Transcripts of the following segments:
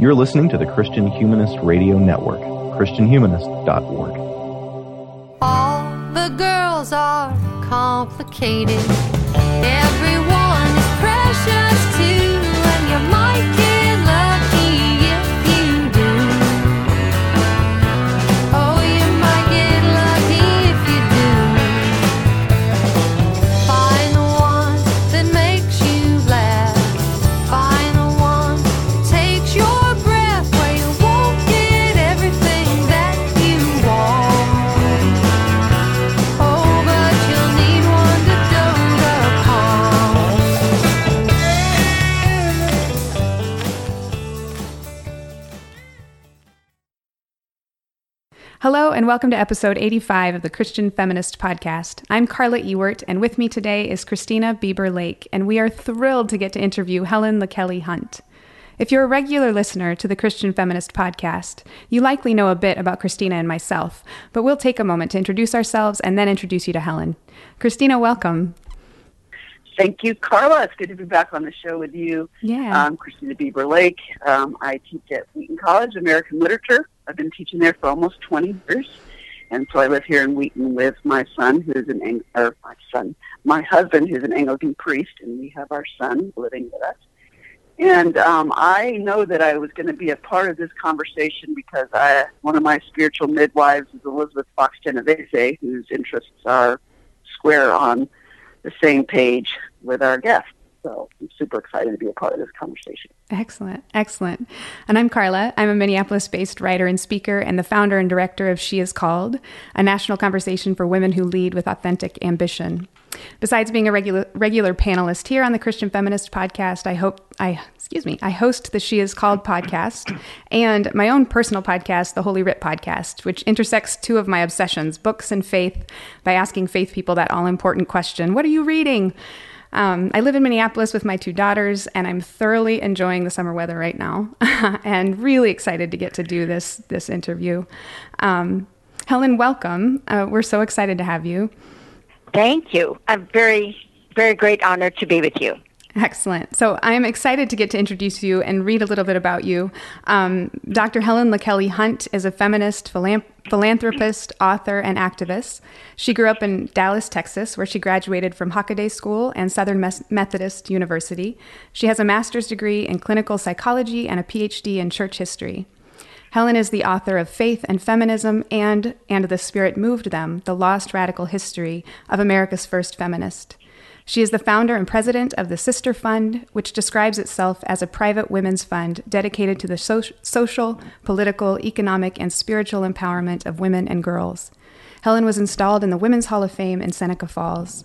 You're listening to the Christian Humanist Radio Network, ChristianHumanist.org. All the girls are complicated. Everyone is precious Hello, and welcome to episode 85 of the Christian Feminist Podcast. I'm Carla Ewert, and with me today is Christina Bieber Lake, and we are thrilled to get to interview Helen LaKelly Hunt. If you're a regular listener to the Christian Feminist Podcast, you likely know a bit about Christina and myself, but we'll take a moment to introduce ourselves and then introduce you to Helen. Christina, welcome. Thank you, Carla. It's good to be back on the show with you. Yeah. I'm Christina Bieber Lake. Um, I teach at Wheaton College, American Literature. I've been teaching there for almost 20 years. And so I live here in Wheaton with my son, who's an, Ang- or my son, my husband, who's an Anglican priest, and we have our son living with us. And um, I know that I was going to be a part of this conversation because I, one of my spiritual midwives is Elizabeth Fox Genovese, whose interests are square on the same page with our guest. So I'm super excited to be a part of this conversation. Excellent, excellent. And I'm Carla. I'm a Minneapolis based writer and speaker and the founder and director of She Is Called, a national conversation for women who lead with authentic ambition. Besides being a regular regular panelist here on the Christian Feminist podcast, I hope I excuse me, I host the She Is Called podcast and my own personal podcast, the Holy Writ podcast, which intersects two of my obsessions, books and faith, by asking faith people that all important question, what are you reading? Um, I live in Minneapolis with my two daughters, and I'm thoroughly enjoying the summer weather right now, and really excited to get to do this this interview. Um, Helen, welcome. Uh, we're so excited to have you. Thank you. I'm very, very great honor to be with you. Excellent. So I'm excited to get to introduce you and read a little bit about you. Um, Dr. Helen LaKelly Hunt is a feminist, philan- philanthropist, author, and activist. She grew up in Dallas, Texas, where she graduated from Hockaday School and Southern Methodist University. She has a master's degree in clinical psychology and a PhD in church history. Helen is the author of Faith and Feminism and And the Spirit Moved Them: The Lost Radical History of America's First Feminist. She is the founder and president of the Sister Fund, which describes itself as a private women's fund dedicated to the so- social, political, economic, and spiritual empowerment of women and girls. Helen was installed in the Women's Hall of Fame in Seneca Falls.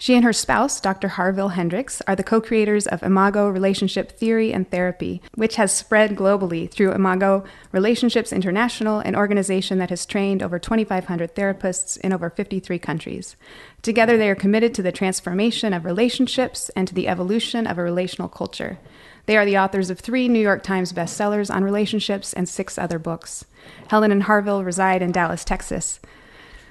She and her spouse, Dr. Harville Hendrix, are the co creators of Imago Relationship Theory and Therapy, which has spread globally through Imago Relationships International, an organization that has trained over 2,500 therapists in over 53 countries. Together, they are committed to the transformation of relationships and to the evolution of a relational culture. They are the authors of three New York Times bestsellers on relationships and six other books. Helen and Harville reside in Dallas, Texas.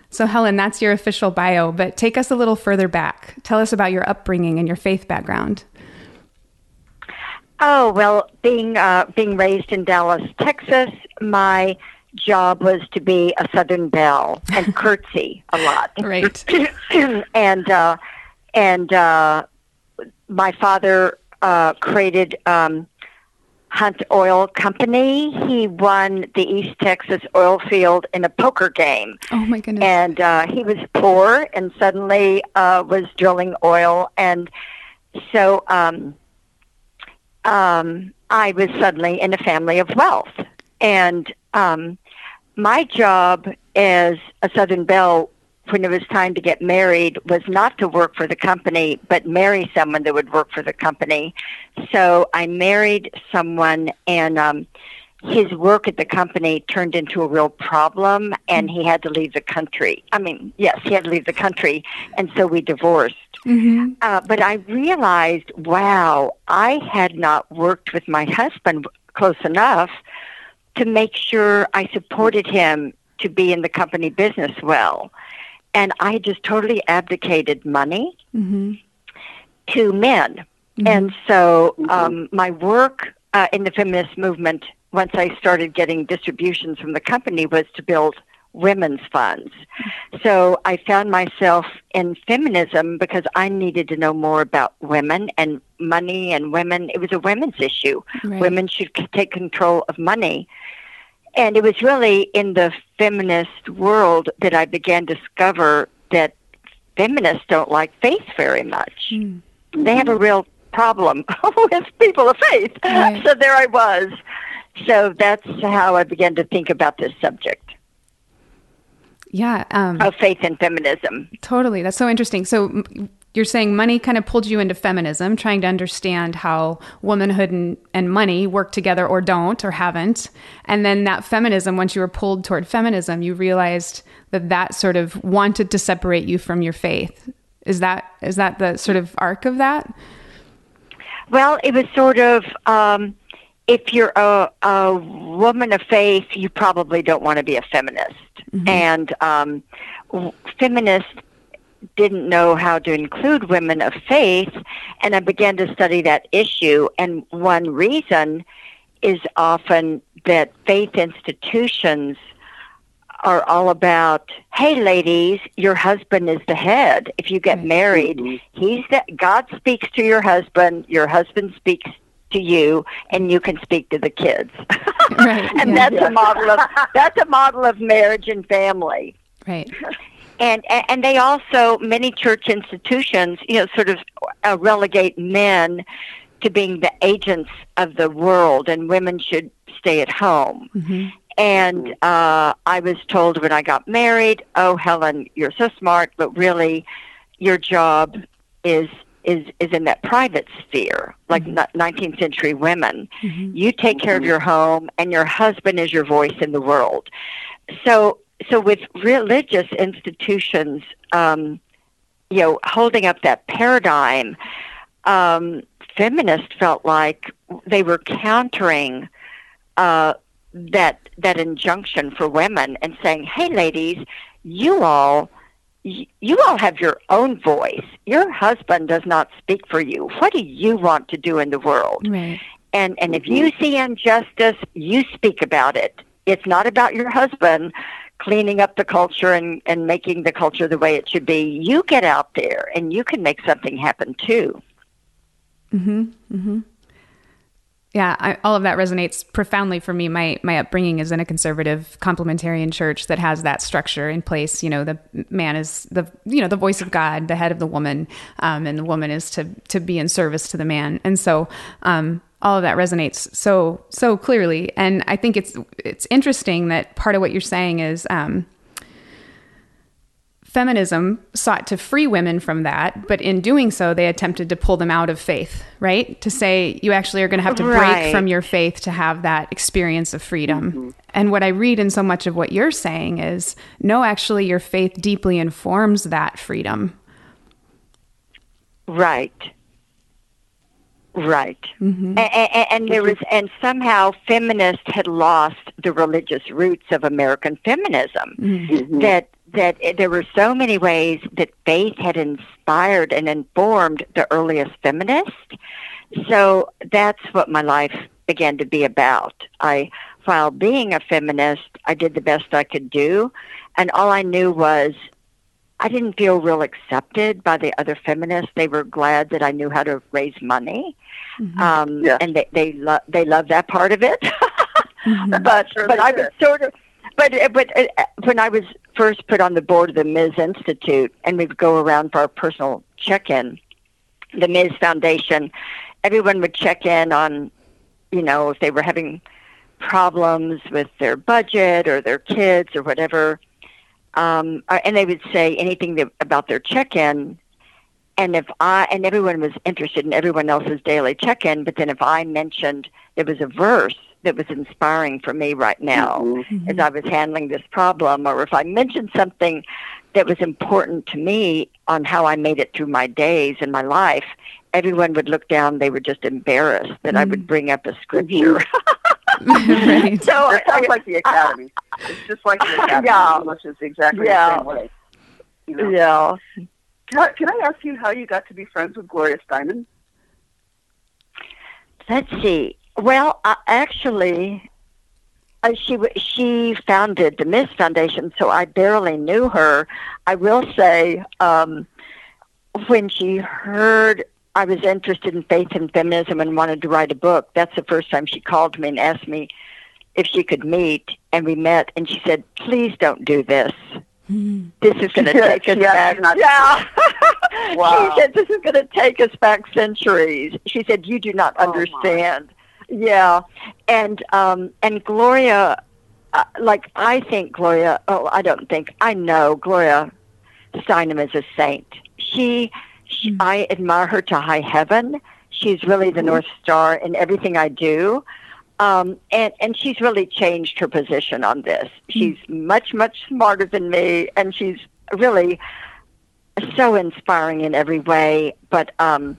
So, Helen, that's your official bio, but take us a little further back. Tell us about your upbringing and your faith background. Oh well, being uh, being raised in Dallas, Texas, my job was to be a Southern belle and curtsy a lot. Right. and uh, and uh, my father uh, created um, Hunt Oil Company. He won the East Texas oil field in a poker game. Oh, my goodness. and uh, he was poor and suddenly uh, was drilling oil and so um, um, i was suddenly in a family of wealth and um, my job as a southern belle when it was time to get married was not to work for the company but marry someone that would work for the company so i married someone and um, his work at the company turned into a real problem and he had to leave the country. I mean, yes, he had to leave the country and so we divorced. Mm-hmm. Uh, but I realized, wow, I had not worked with my husband close enough to make sure I supported him to be in the company business well. And I just totally abdicated money Mm-hmm. to men. And so um, my work uh, in the feminist movement, once I started getting distributions from the company, was to build women's funds. So I found myself in feminism because I needed to know more about women and money and women. It was a women's issue. Right. Women should take control of money. And it was really in the feminist world that I began to discover that feminists don't like faith very much. Mm. They have a real problem with people of faith. Right. So there I was. So that's how I began to think about this subject Yeah. Um, of faith and feminism. Totally. That's so interesting. So you're saying money kind of pulled you into feminism, trying to understand how womanhood and, and money work together or don't or haven't. And then that feminism, once you were pulled toward feminism, you realized that that sort of wanted to separate you from your faith. Is that is that the sort of arc of that? Well, it was sort of um, if you're a, a woman of faith, you probably don't want to be a feminist. And um, w- feminists didn't know how to include women of faith, and I began to study that issue. And one reason is often that faith institutions are all about, hey, ladies, your husband is the head. If you get mm-hmm. married, he's the God speaks to your husband. Your husband speaks to you, and you can speak to the kids. Right, and yeah. that's a model of that's a model of marriage and family. Right. And and they also many church institutions, you know, sort of uh, relegate men to being the agents of the world, and women should stay at home. Mhm. And uh, I was told when I got married, "Oh, Helen, you're so smart, but really, your job is is is in that private sphere, like ni- 19th century women. You take care of your home, and your husband is your voice in the world." So, so with religious institutions, um, you know, holding up that paradigm, um, feminists felt like they were countering uh, that that injunction for women and saying, "Hey, ladies, you all." You all have your own voice. Your husband does not speak for you. What do you want to do in the world? Right. And and if you see injustice, you speak about it. It's not about your husband cleaning up the culture and, and making the culture the way it should be. You get out there and you can make something happen too. Mm hmm. Yeah, I, all of that resonates profoundly for me. My my upbringing is in a conservative complementarian church that has that structure in place. You know, the man is the you know the voice of God, the head of the woman, um, and the woman is to to be in service to the man. And so, um, all of that resonates so so clearly. And I think it's it's interesting that part of what you're saying is. Um, feminism sought to free women from that, but in doing so, they attempted to pull them out of faith, right? To say you actually are going to have to break from your faith to have that experience of freedom. And what I read in so much of what you're saying is no, actually, your faith deeply informs that freedom. Right. Right. Mm-hmm. And, and there was, and somehow feminists had lost the religious roots of American feminism. Mm-hmm. That that there were so many ways that faith had inspired and informed the earliest feminists. So that's what my life began to be about. I, while being a feminist, I did the best I could do, and all I knew was I didn't feel real accepted by the other feminists. They were glad that I knew how to raise money, um, Yeah. and they they lo- they love that part of it. but Sure but I did. was sort of. But but uh, when I was first put on the board of the Ms. Institute, and we'd go around for our personal check-in, the Ms. Foundation, everyone would check in on, you know, if they were having problems with their budget or their kids or whatever um, and they would say anything that, about their check-in. And if I and everyone was interested in everyone else's daily check-in, but then if I mentioned there was a verse that was inspiring for me right now mm-hmm. as I was handling this problem, or if I mentioned something that was important to me on how I made it through my days and my life, everyone would look down. They were just embarrassed that I would mm-hmm. bring up a mm-hmm. scripture. right. so It sounds like the academy. It's just like the academy. Yeah. English is exactly Yeah. the same way. You know? yeah. Can, I, can I ask you how you got to be friends with Gloria Steinem? Let's see. Well, uh, actually, uh, she she founded the Ms. Foundation, so I barely knew her. I will say, um, when she heard I was interested in faith and feminism and wanted to write a book, that's the first time she called me and asked me if she could meet, and we met. And she said, "Please don't do this. This is going to take us back." not yeah. Wow. she said, "This is going to take us back centuries." She said, "You do not Oh, my. understand." Yeah, and um, and Gloria, uh, like I think Gloria. Oh, I don't think I know Gloria Steinem is a saint. She, she I admire her to high heaven. She's really the North Star in everything I do. Um, and, and she's really changed her position on this. She's much, much smarter than me, and she's really so inspiring in every way. But um,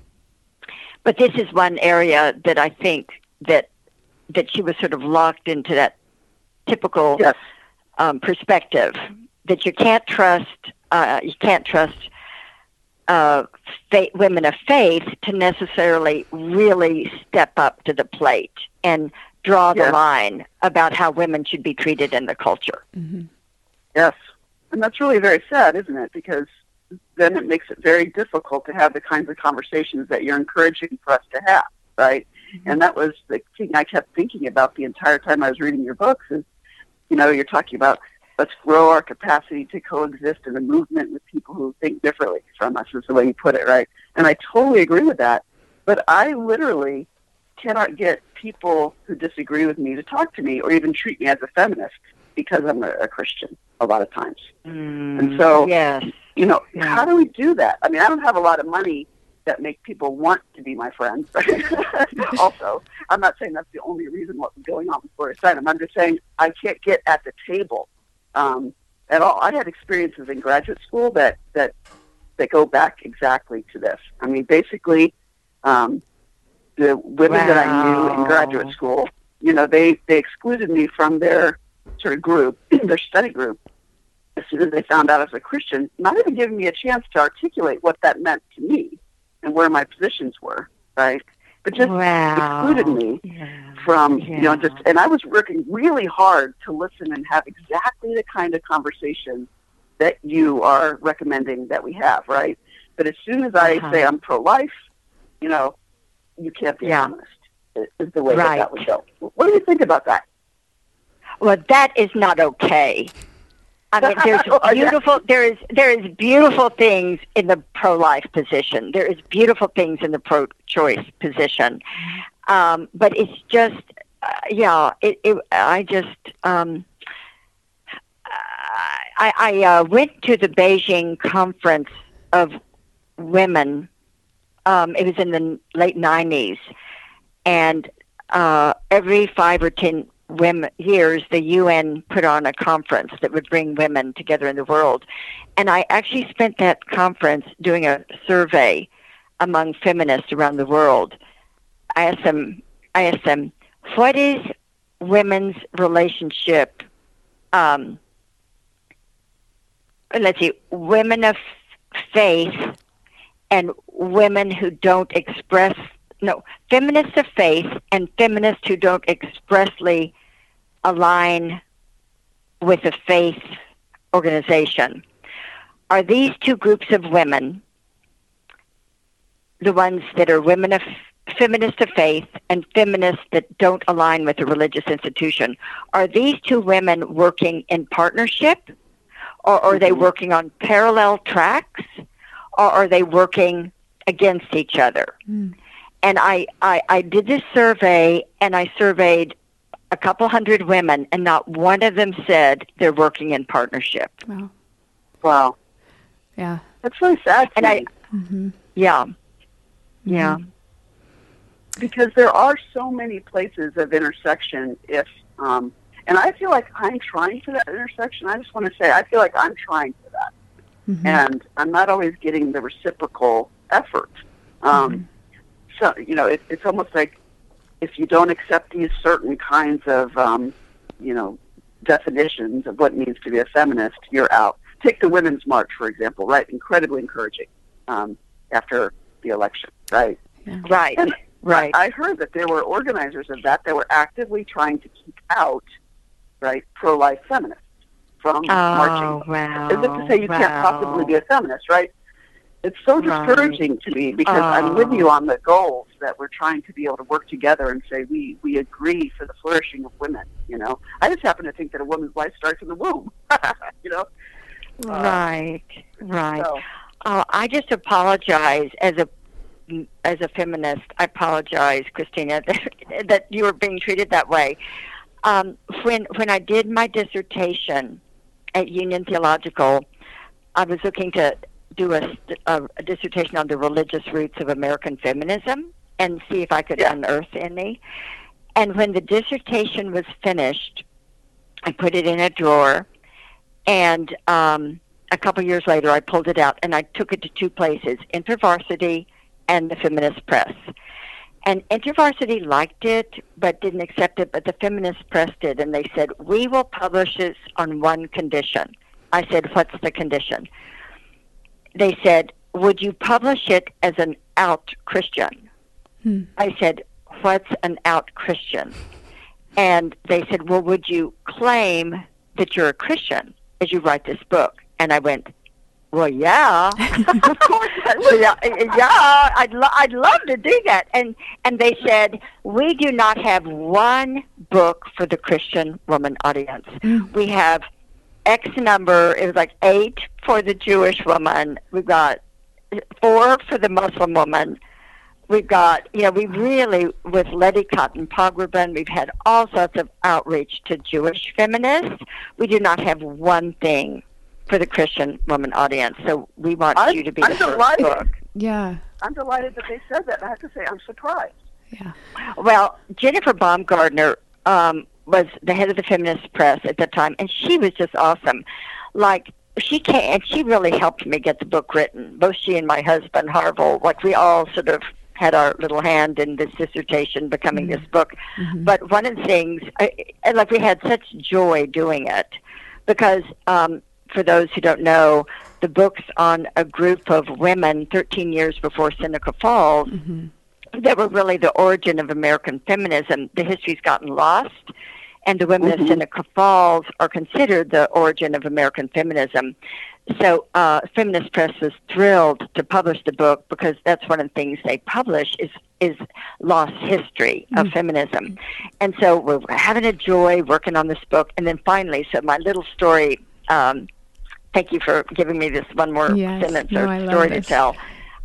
but this is one area that I think that that she was sort of locked into that typical Yes. um, perspective that you can't trust uh, you can't trust uh, fa- women of faith to necessarily really step up to the plate and draw the Yes. line about how women should be treated in the culture. Yes. And that's really very sad, isn't it? Because then it makes it very difficult to have the kinds of conversations that you're encouraging for us to have, right? And that was the thing I kept thinking about the entire time I was reading your books is, you know, you're talking about let's grow our capacity to coexist in a movement with people who think differently from us is the way you put it, right? And I totally agree with that. But I literally cannot get people who disagree with me to talk to me or even treat me as a feminist because I'm a, a Christian a lot of times. And mm, so, yes, you know, Yeah. how do we do that? I mean, I don't have a lot of money that make people want to be my friends. also, I'm not saying that's the only reason what's going on with Gloria Steinem. I'm just saying I can't get at the table um, at all. I had experiences in graduate school that that that go back exactly to this. I mean, basically, um, the women that I knew in graduate school, you know, they they excluded me from their sort of group, their study group, as soon as they found out I was a Christian, not even giving me a chance to articulate what that meant to me and where my positions were, right? But just wow. excluded me Yeah. from, you know, just, and I was working really hard to listen and have exactly the kind of conversation that you are recommending that we have, right? But as soon as I Uh-huh. say I'm pro-life, you know, you can't be Yeah. Is is the way Right. that that would go. What do you think about that? Well, that is not okay. I mean, there's Oh, beautiful. There is there is beautiful things in the pro-life position. There is beautiful things in the pro-choice position, um, but it's just, uh, yeah. It, it. I just. Um, I, I uh, went to the Beijing conference of women. Um, it was in the late '90s, and uh, every five or ten women years, the UN put on a conference that would bring women together in the world. And I actually spent that conference doing a survey among feminists around the world. I asked them, I asked them, what is women's relationship? Um, let's see, women of faith and women who don't express no feminists of faith and feminists who don't expressly align with a faith organization. Are these two groups of women the ones that are women of feminist of faith and feminists that don't align with a religious institution? Are these two women working in partnership or are they mm-hmm. working on parallel tracks or are they working against each other? Mm. And I, I, I did this survey and I surveyed a couple hundred women and not one of them said they're working in partnership. Wow. Wow. Yeah. That's really sad And I- Mm-hmm. Yeah. Yeah. because there are so many places of intersection if um and I feel like I'm trying for that intersection. I just want to say I feel like I'm trying for that. Mm-hmm. And I'm not always getting the reciprocal effort. Um so you know, it, it's almost like if you don't accept these certain kinds of um, you know, definitions of what it means to be a feminist, you're out. Take the Women's March, for example, right? Incredibly encouraging um, after the election, right? Right. And, Right. I heard that there were organizers of that that were actively trying to keep out, right, pro-life feminists from oh, marching. wow. As if to say you can't possibly be a feminist, right? It's so Right. discouraging to me because I'm with Oh. you on the goals that we're trying to be able to work together and say we we agree for the flourishing of women. You know, I just happen to think that a woman's life starts in the womb. you know, Right. Right. so Oh, I just apologize as a as a feminist. I apologize, Christina, that, that you were being treated that way. Um, when when I did my dissertation at Union Theological, I was looking to do a, a, a dissertation on the religious roots of American feminism and see if I could Yeah. unearth any. And when the dissertation was finished, I put it in a drawer, and um, a couple years later, I pulled it out and I took it to two places: InterVarsity and the Feminist Press. And InterVarsity liked it, but didn't accept it. But the Feminist Press did, and they said, "We will publish this on one condition." I said, "What's the condition?" They said, "Would you publish it as an out Christian?" Hmm. I said, "What's an out Christian?" And they said, "Well, would you claim that you're a Christian as you write this book?" And I went, "Well, yeah, of course, yeah, yeah. I'd lo- I'd love to do that." And and they said, "We do not have one book for the Christian woman audience. We have X number. It was like eight for the Jewish woman. We've got four for the Muslim woman." We've got, you know, we really, with Letty Cottin Pogrebin, we've had all sorts of outreach to Jewish feminists. We do not have one thing for the Christian woman audience. So we want I'm- you to be I'm the first delighted. book. Yeah. I'm delighted that they said that. And I have to say, I'm surprised. Yeah. Well, Jennifer Baumgardner um, was the head of the feminist press at that time, and she was just awesome. Like she came, and she really helped me get the book written. Both she and my husband Harville, like we all sort of had our little hand in this dissertation becoming this mm-hmm. book. Mm-hmm. But one of the things, I, and like we had such joy doing it, because um, for those who don't know, the book's on a group of women 13 years before Seneca Falls mm-hmm. that were really the origin of American feminism. The history's gotten lost, and the women of Seneca Falls are considered the origin of American feminism. So, uh, Feminist Press was thrilled to publish the book because that's one of the things they publish is is lost history of feminism, and so we're having a joy working on this book. And then finally, so my little story. Um, thank you for giving me this one more Yes. sentence No, or story to tell.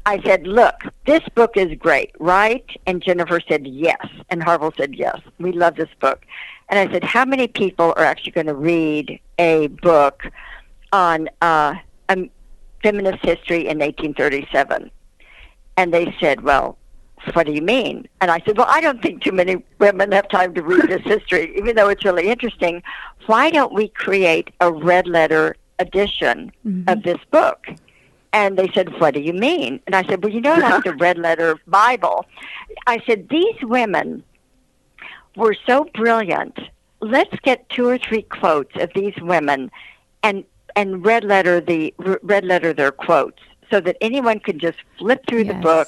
I said, "Look, this book is great, right?" And Jennifer said, "Yes," and Harville said, "Yes, we love this book." And I said, "How many people are actually going to read a book on uh, um, feminist history in 1837?" And they said, "Well." What do you mean? And I said, Well, I don't think too many women have time to read this history, even though it's really interesting. Why don't we create a red letter edition of this book? And they said, What do you mean? And I said, Well, you know, like the red letter Bible. I said, These women were so brilliant. Let's get two or three quotes of these women and and red letter the red letter their quotes so that anyone can just flip through the book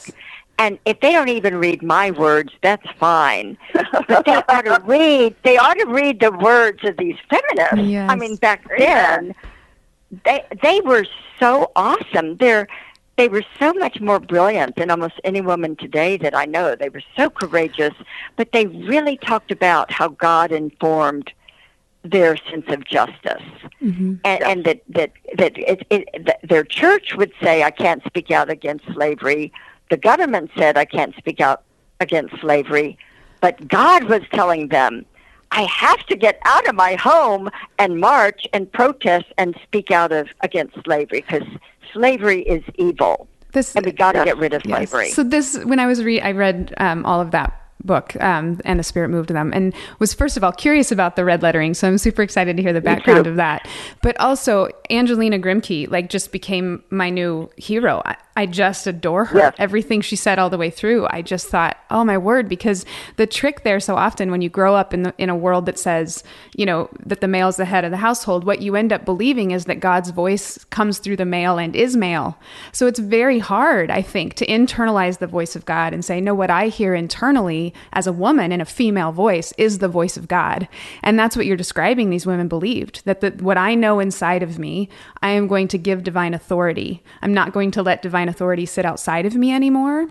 and if they don't even read my words, that's fine. But they ought to read. They ought to read the words of these feminists. I mean, back then, they they were so awesome. They're they were so much more brilliant than almost any woman today that I know. They were so courageous, but they really talked about how God informed their sense of justice, mm-hmm. and, and that that that it, it, that their church would say, "I can't speak out against slavery." The government said, "I can't speak out against slavery," but God was telling them, I have to get out of my home and march and protest and speak out of against slavery because slavery is evil, This and we got to get rid of Yes. slavery. So this, when I was re, I read um, all of that book um, and the spirit moved them. And was first of all curious about the red lettering so i'm super excited to hear the background of that. But also angelina grimke like just became my new hero. I, I just adore her. Yes. everything she said all the way through i just thought oh my word because the trick there so often when you grow up in the, in a world that says you know that the male is the head of the household what you end up believing is that god's voice comes through the male and is male. So it's very hard i think to internalize the voice of god and say no what i hear internally as a woman in a female voice is the voice of god. And that's what you're describing these women believed that the, what i know inside of me i am going to give divine authority. I'm not going to let divine authority sit outside of me anymore.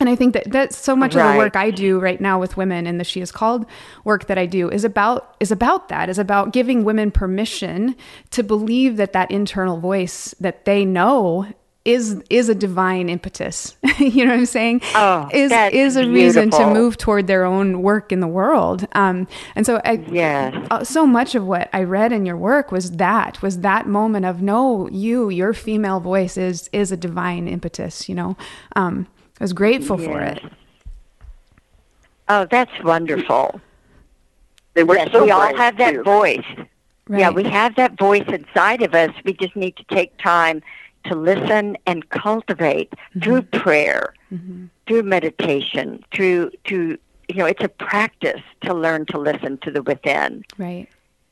And I think that that's so much of the work I do right now with women and the She Is Called work that I do is about is about that is about giving women permission to believe that that internal voice that they know is is a divine impetus. you know what I'm saying? Oh, is that's is a reason to move toward their own work in the world. Um, and so I, Yes. uh, so much of what I read in your work was that was that moment of no, you, your female voice is is a divine impetus. You know, um, I was grateful for it. Oh, that's wonderful. They were yes, so we all brave, have that too. voice. Right. Yeah, we have that voice inside of us. We just need to take time to listen and cultivate Mm-hmm. through prayer, through meditation, through to you know, it's a practice to learn to listen to the within right.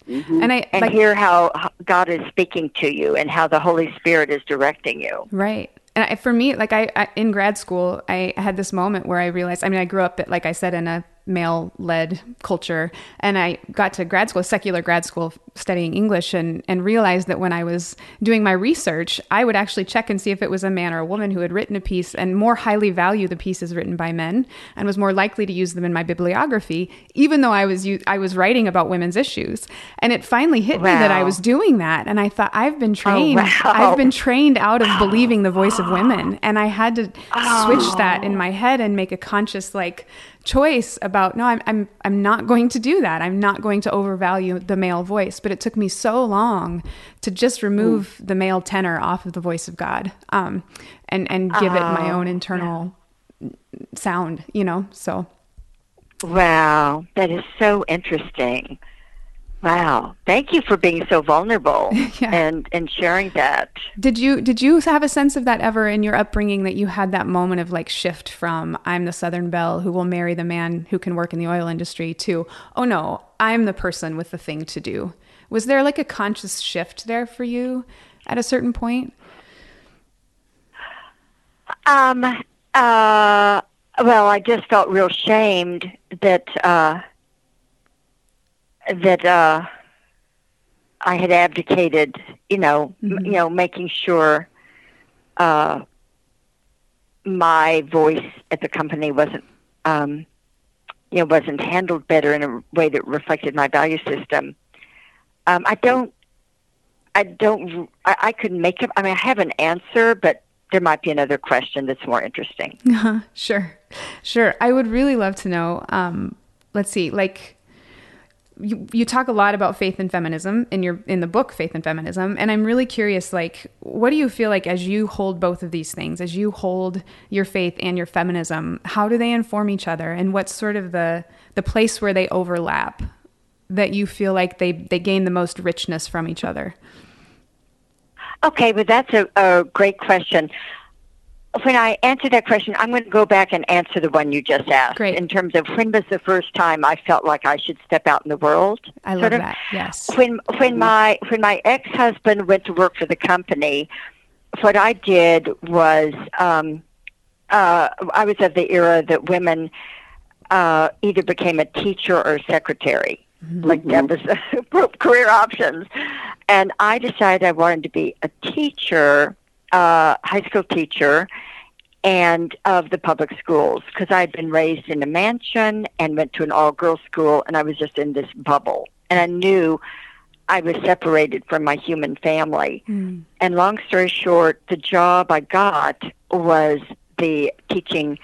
Mm-hmm. And I and like hear how how God is speaking to you and how the Holy Spirit is directing you. Right. And I, for me, like I, I, in grad school, I had this moment where I realized, I mean, I grew up, like I said, in a male led culture. And I got to grad school, secular grad school, studying English, and, and realized that when I was doing my research, I would actually check and see if it was a man or a woman who had written a piece and more highly value the pieces written by men and was more likely to use them in my bibliography, even though I was, I was writing about women's issues. And it finally hit me that I was doing that. And I thought, I've been oh, trained, wow. I've been trained out of believing the voice of women and i had to oh. switch that in my head and make a conscious like choice about no I'm, I'm i'm not going to do that. I'm not going to overvalue the male voice. But it took me so long to just remove the male tenor off of the voice of god um and and give it my own internal sound you know so. Wow, that is so interesting. Wow. Thank you for being so vulnerable Yeah. and and sharing that. Did you did you have a sense of that ever in your upbringing that you had that moment of like shift from I'm the Southern Belle who will marry the man who can work in the oil industry to oh no I'm the person with the thing to do? Was there like a conscious shift there for you at a certain point? Um uh well, I just felt real shamed that uh that uh I had abdicated, you know, m- you know, making sure uh my voice at the company wasn't um you know wasn't handled better in a way that reflected my value system. Um I don't I don't I, I couldn't make up I mean I have an answer but there might be another question that's more interesting. Uh-huh. Sure. Sure. I would really love to know. Um, let's see, like you, you talk a lot about faith and feminism in your in the book Faith and Feminism, and I'm really curious. Like, what do you feel like as you hold both of these things, as you hold your faith and your feminism? How do they inform each other, and what's sort of the the place where they overlap that you feel like they they gain the most richness from each other? Okay, but that's a, a great question. When I answer that question, I'm going to go back and answer the one you just asked. Great. In terms of when was the first time I felt like I should step out in the world? I love of. that. Yes. When when my when my ex husband went to work for the company, what I did was um, uh, I was of the era that women uh, either became a teacher or a secretary. Like that was career options, and I decided I wanted to be a teacher, uh, high school teacher, and of the public schools because I'd been raised in a mansion and went to an all girls school, and I was just in this bubble, and I knew I was separated from my human family. Mm. And long story short, the job I got was the teaching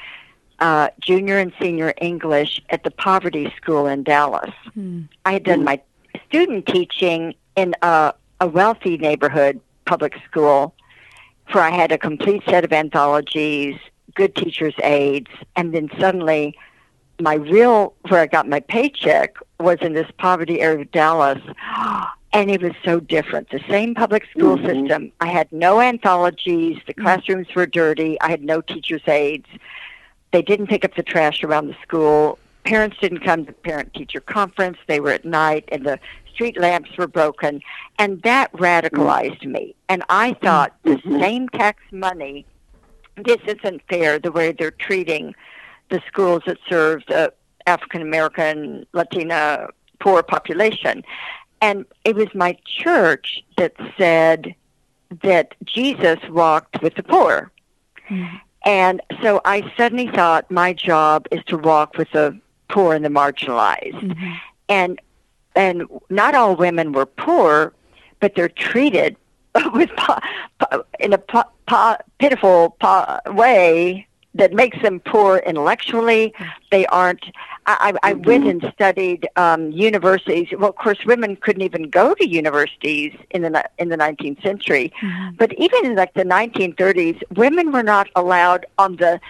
uh, junior and senior English at the poverty school in Dallas. Mm. I had done my student teaching in a, a wealthy neighborhood public school where I had a complete set of anthologies, good teachers' aides, and then suddenly my real where I got my paycheck was in this poverty area of Dallas. And it was so different. The same public school Mhm. system. I had no anthologies. The classrooms were dirty. I had no teachers' aides. They didn't pick up the trash around the school. Parents didn't come to parent teacher conference. They were at night and the street lamps were broken. And that radicalized me. And I thought mm-hmm. the Mhm. same tax money, this isn't fair the way they're treating the schools that serve the uh, African American, Latina, poor population. And it was my church that said that Jesus walked with the poor. Mm-hmm. And so I suddenly thought my job is to walk with the poor and the marginalized. Mm-hmm. And and not all women were poor, but they're treated with po- po- in a po- pitiful way that makes them poor intellectually. They aren't. I, I I went and mm-hmm. studied um, universities. Well, of course, women couldn't even go to universities in the in the 19th century. Mm-hmm. But even in like the 1930s, women were not allowed on the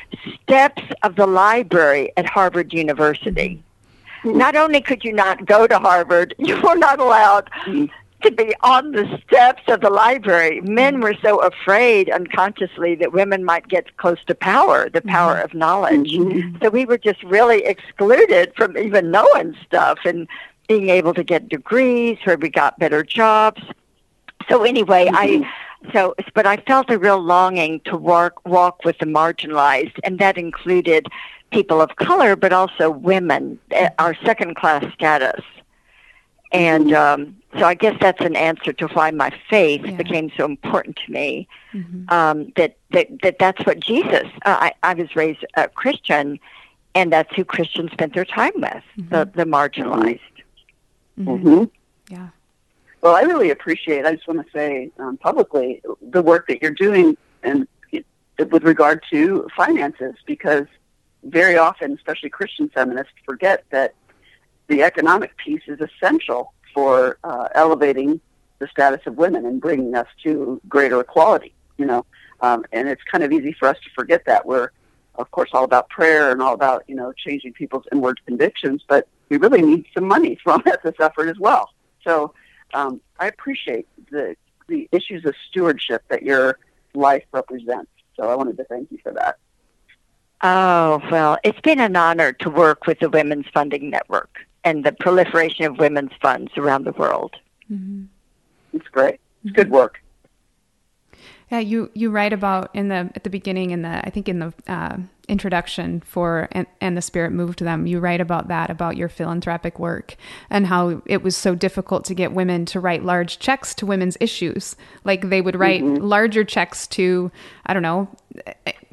steps of the library at Harvard University. Mm-hmm. Not only could you not go to Harvard, you were not allowed mm. to be on the steps of the library. Men mm. were so afraid unconsciously that women might get close to power, the mm-hmm. power of knowledge. Mm-hmm. So we were just really excluded from even knowing stuff and being able to get degrees where we got better jobs. So anyway, I mm-hmm. so but I felt a real longing to walk walk with the marginalized, and that included people of color, but also women, eh, our second class status. And um, so I guess that's an answer to why my faith Yeah. became so important to me. Um, that, that that that's what Jesus. Uh, I I was raised a Christian, and that's who Christians spent their time with the the marginalized. hmm Yeah. Well, I really appreciate. I just want to say um, publicly the work that you're doing, and it, with regard to finances, because very often, especially Christian feminists, forget that the economic piece is essential for uh, elevating the status of women and bringing us to greater equality. You know, um, and it's kind of easy for us to forget that we're, of course, all about prayer and all about you know changing people's inward convictions, but we really need some money from this effort as well. So um, I appreciate the the issues of stewardship that your life represents. So I wanted to thank you for that. Oh, well, it's been an honor to work with the Women's Funding Network and the proliferation of women's funds around the world. It's great. It's good work. Yeah, you you write about in the at the beginning in the I think in the uh, introduction for and, and the spirit moved them. You write about that about your philanthropic work and how it was so difficult to get women to write large checks to women's issues. Like they would write larger checks to I don't know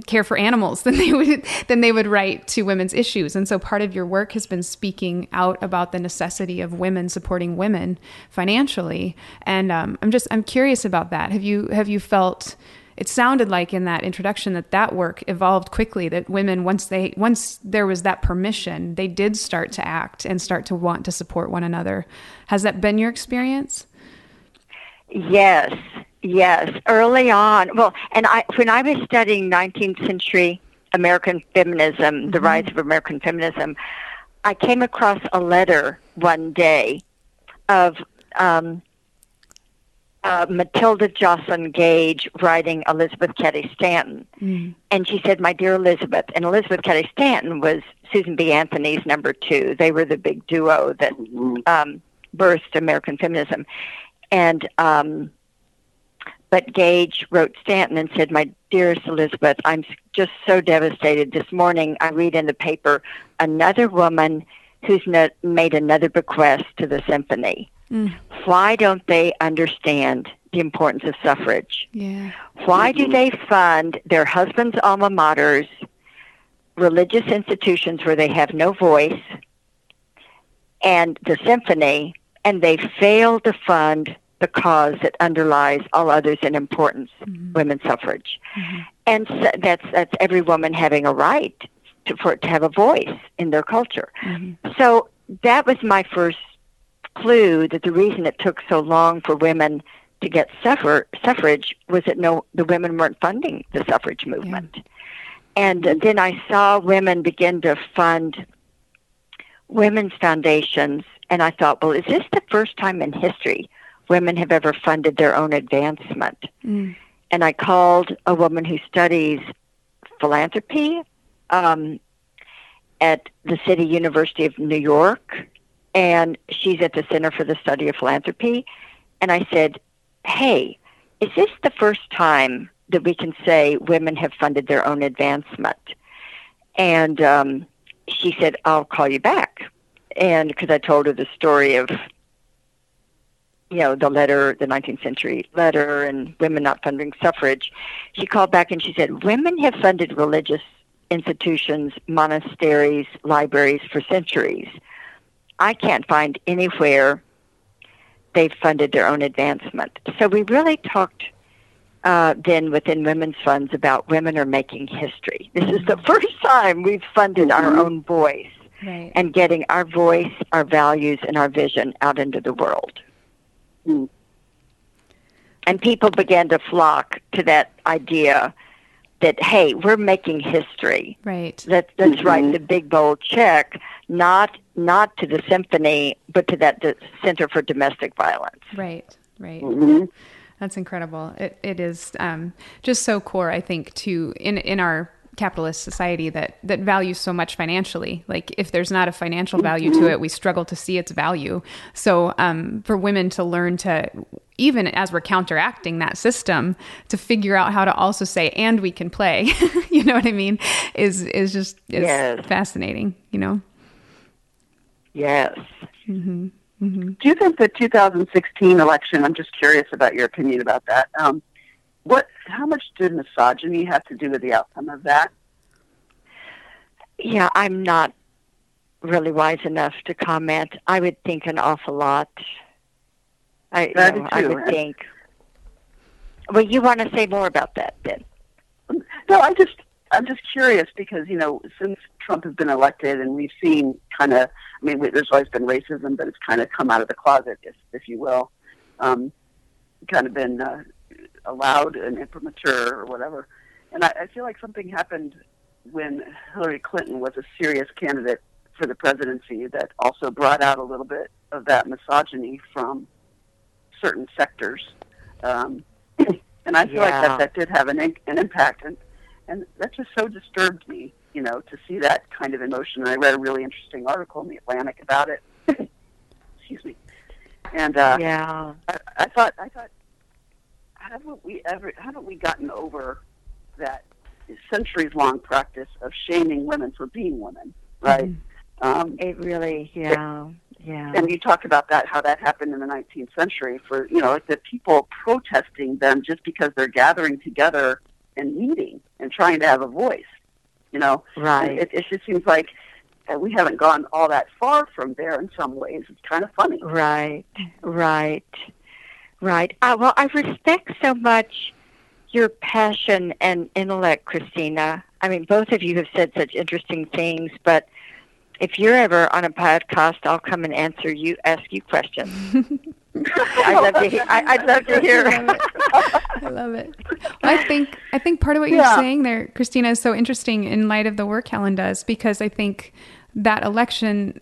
care for animals than they would than they would write to women's issues. And so part of your work has been speaking out about the necessity of women supporting women financially. And um, I'm just I'm curious about that. Have you have you felt it sounded like in that introduction that that work evolved quickly that women once they once there was that permission they did start to act and start to want to support one another. Has that been your experience? Yes, yes. Early on, well, and I when I was studying 19th century American feminism, the rise of American feminism, I came across a letter one day of um, uh, Matilda Joslyn Gage writing Elizabeth Cady Stanton. And she said, My dear Elizabeth, and Elizabeth Cady Stanton was Susan B. Anthony's number two. They were the big duo that um, birthed American feminism. And um, but Gage wrote Stanton and said, "My dearest Elizabeth, I'm just so devastated. This morning, I read in the paper another woman who's no- made another bequest to the symphony. Mm. Why don't they understand the importance of suffrage? yeah Why do they fund their husbands' alma maters, religious institutions where they have no voice, and the symphony, and they fail to fund the cause that underlies all others in importance, mm-hmm. women's suffrage? Mm-hmm. And so that's that's every woman having a right to for to have a voice in their culture. Mm-hmm. So that was my first clue that the reason it took so long for women to get suffer, suffrage was that no the women weren't funding the suffrage movement. And uh, then I saw women begin to fund women's foundations, and I thought, well, is this the first time in history women have ever funded their own advancement? Mm. And I called a woman who studies philanthropy um, at the City University of New York, and she's at the Center for the Study of Philanthropy. And I said, hey, is this the first time that we can say women have funded their own advancement? And um, she said, I'll call you back. And because I told her the story of, you know, the letter, the 19th century letter, and women not funding suffrage, she called back and she said, Women have funded religious institutions, monasteries, libraries for centuries. I can't find anywhere they've funded their own advancement. So we really talked uh, then within women's funds about women are making history. This is the first time we've funded our own voice Right. and getting our voice, our values, and our vision out into the world. Mm. And people began to flock to that idea that, hey, we're making history. Right. Let, let's Mhm. write the big bold check, not not to the symphony, but to that the Center for Domestic Violence. Right. Right. Mhm. That's incredible. It it is um, just so core, I think, to in in our capitalist society that that values so much financially. Like if there's not a financial value to it, we struggle to see its value. So um, for women to learn to even as we're counteracting that system to figure out how to also say and we can play you know what i mean is is just is Yes. fascinating you know Yes. Do you think the 2016 election? I'm just curious about your opinion about that. Um, what? How much did misogyny have to do with the outcome of that? Yeah, I'm not really wise enough to comment. I would think an awful lot. I, you know, I would think. Well, you want to say more about that then? No, I just I'm just curious because you know since Trump has been elected and we've seen kind of I mean there's always been racism, but it's kind of come out of the closet, if if you will, um, kind of been uh, allowed and imprimatur or whatever. And I, I feel like something happened when Hillary Clinton was a serious candidate for the presidency that also brought out a little bit of that misogyny from certain sectors. Um, and I feel like that, that did have an, an impact. And, and that just so disturbed me, you know, to see that kind of emotion. And I read a really interesting article in the Atlantic about it. Excuse me. And uh, yeah. I, I thought, I thought, haven't we ever, haven't we gotten over that centuries-long practice of shaming women for being women, right? Um, It really, yeah, yeah. and you talked about that, how that happened in the 19th century for, you know, like the people protesting them just because they're gathering together and meeting and trying to have a voice, you know? right. It, it just seems like uh, we haven't gone all that far from there in some ways. It's kind of funny. Right, right, right. Uh, well, I respect so much your passion and intellect, Christina. I mean, both of you have said such interesting things, but if you're ever on a podcast, I'll come and answer you, ask you questions. I'd love to hear. I, I'd love to hear. I love it. Well, I think I think part of what you're Yeah. saying there, Christina, is so interesting in light of the work Helen does because I think that election,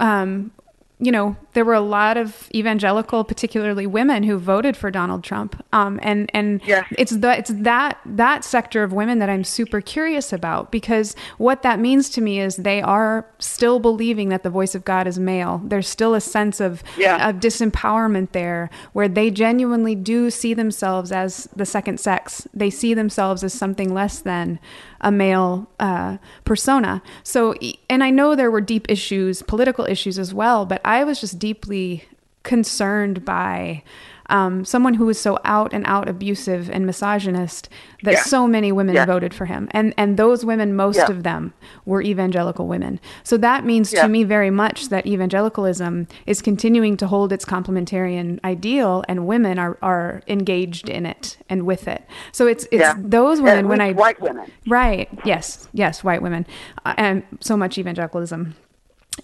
um, you know, there were a lot of evangelical, particularly women, who voted for Donald Trump, um, and and Yeah. it's the it's that that sector of women that I'm super curious about because what that means to me is they are still believing that the voice of God is male. There's still a sense of Yeah. of disempowerment there where they genuinely do see themselves as the second sex. They see themselves as something less than a male uh, persona. So, and I know there were deep issues, political issues as well, but I was just deeply concerned by um, someone who was so out and out abusive and misogynist that Yeah. so many women Yeah. voted for him. And, and those women, most Yeah. of them were evangelical women. So that means to me very much that evangelicalism is continuing to hold its complementarian ideal and women are, are engaged in it and with it. So it's, it's those women when I, white women. right. Yes. Yes. White women. Uh, and so much evangelicalism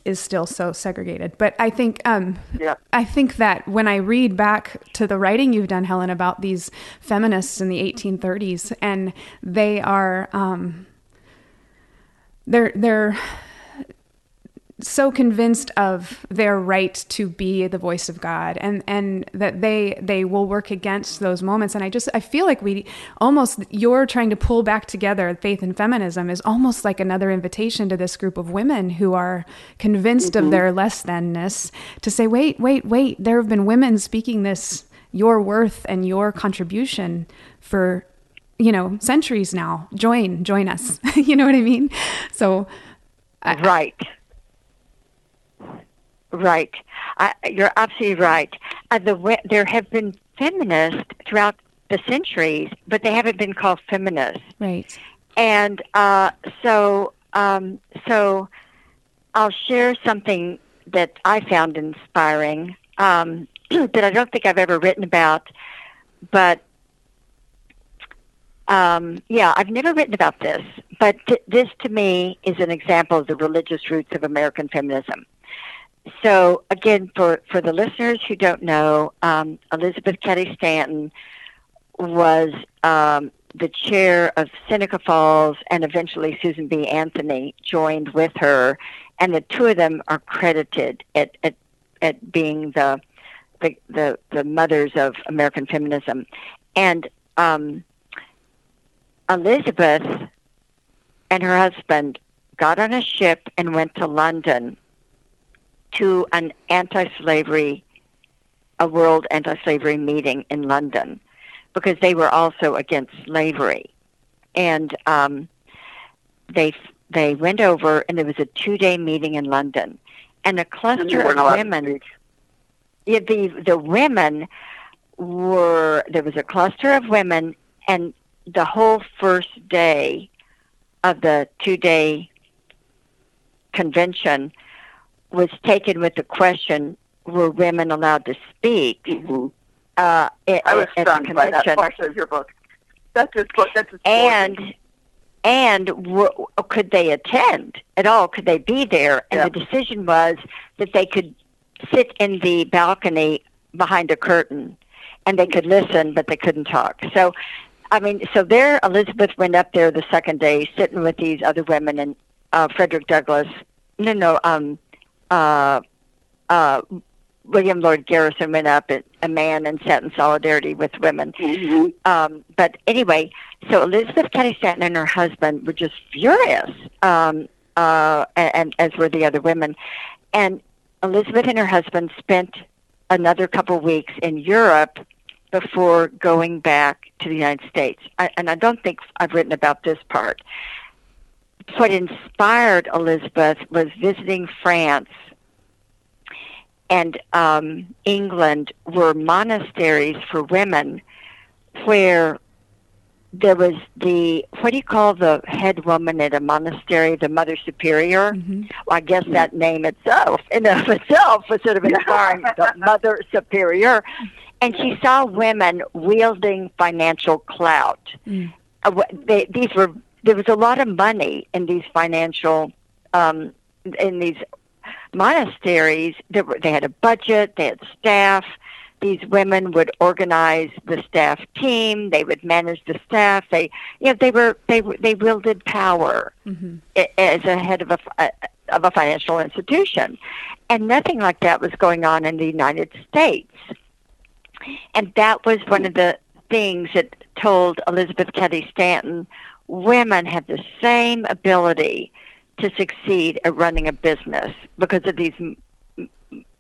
is still so segregated. But I think, um, Yeah. I think that when I read back to the writing you've done, Helen, about these feminists in the 1830s, and they are, um, they're they're so convinced of their right to be the voice of God and and that they they will work against those moments. And I just I feel like we almost you're trying to pull back together faith and feminism is almost like another invitation to this group of women who are convinced of mm-hmm. their less thanness to say wait wait wait there have been women speaking this your worth and your contribution for you know centuries now. Join join us. You know what I mean? So right. Right. I, you're absolutely right. Uh, the there have been feminists throughout the centuries, but they haven't been called feminists. right And uh, so, um, so I'll share something that I found inspiring um, that I don't think I've ever written about, but um, yeah, I've never written about this. But th- this, to me, is an example of the religious roots of American feminism. So, again, for, for the listeners who don't know, um, Elizabeth Cady Stanton was um, the chair of Seneca Falls, and eventually Susan B. Anthony joined with her, and the two of them are credited at at, at being the, the the the mothers of American feminism, and um, Elizabeth and her husband got on a ship and went to London to an anti-slavery, a world anti-slavery meeting in London because they were also against slavery, and um, they they went over and there was a two day meeting in London, and a cluster weren't of women. Yeah, the the women were there was a cluster of women, and the whole first day of the two day convention was taken with the question: Were women allowed to speak? Mhm. Uh, at, I was stunned by that part of your book. That's just book. That's just and and w- could they attend at all? Could they be there? And Yeah. the decision was that they could sit in the balcony behind a curtain, and they could listen, but they couldn't talk. So, I mean, so there, Elizabeth went up there the second day, sitting with these other women, and uh, Frederick Douglass. No, no, um, uh, uh, William Lloyd Garrison went up, a a man, and sat in solidarity with women. Mhm. Um, but anyway, so Elizabeth Cady Stanton and her husband were just furious, um, uh, and, and as were the other women. And Elizabeth and her husband spent another couple weeks in Europe before going back to the United States. I, and I don't think I've written about this part. What inspired Elizabeth was visiting France and um, England were monasteries for women where there was the what do you call the head woman at a monastery, the mother superior? Mhm. Well, I guess that name itself, in and of itself, was sort of inspiring. the mother superior, and she saw women wielding financial clout. Mm. Uh, they, these were there was a lot of money in these financial um, in these monasteries. Were, they had a budget, they had staff. These women would organize the staff team. They would manage the staff. They, you know, they were they they wielded power Mhm. as a head of a fi- of a financial institution, and nothing like that was going on in the United States. And that was one of the things that told Elizabeth Cady Stanton women have the same ability to succeed at running a business because of these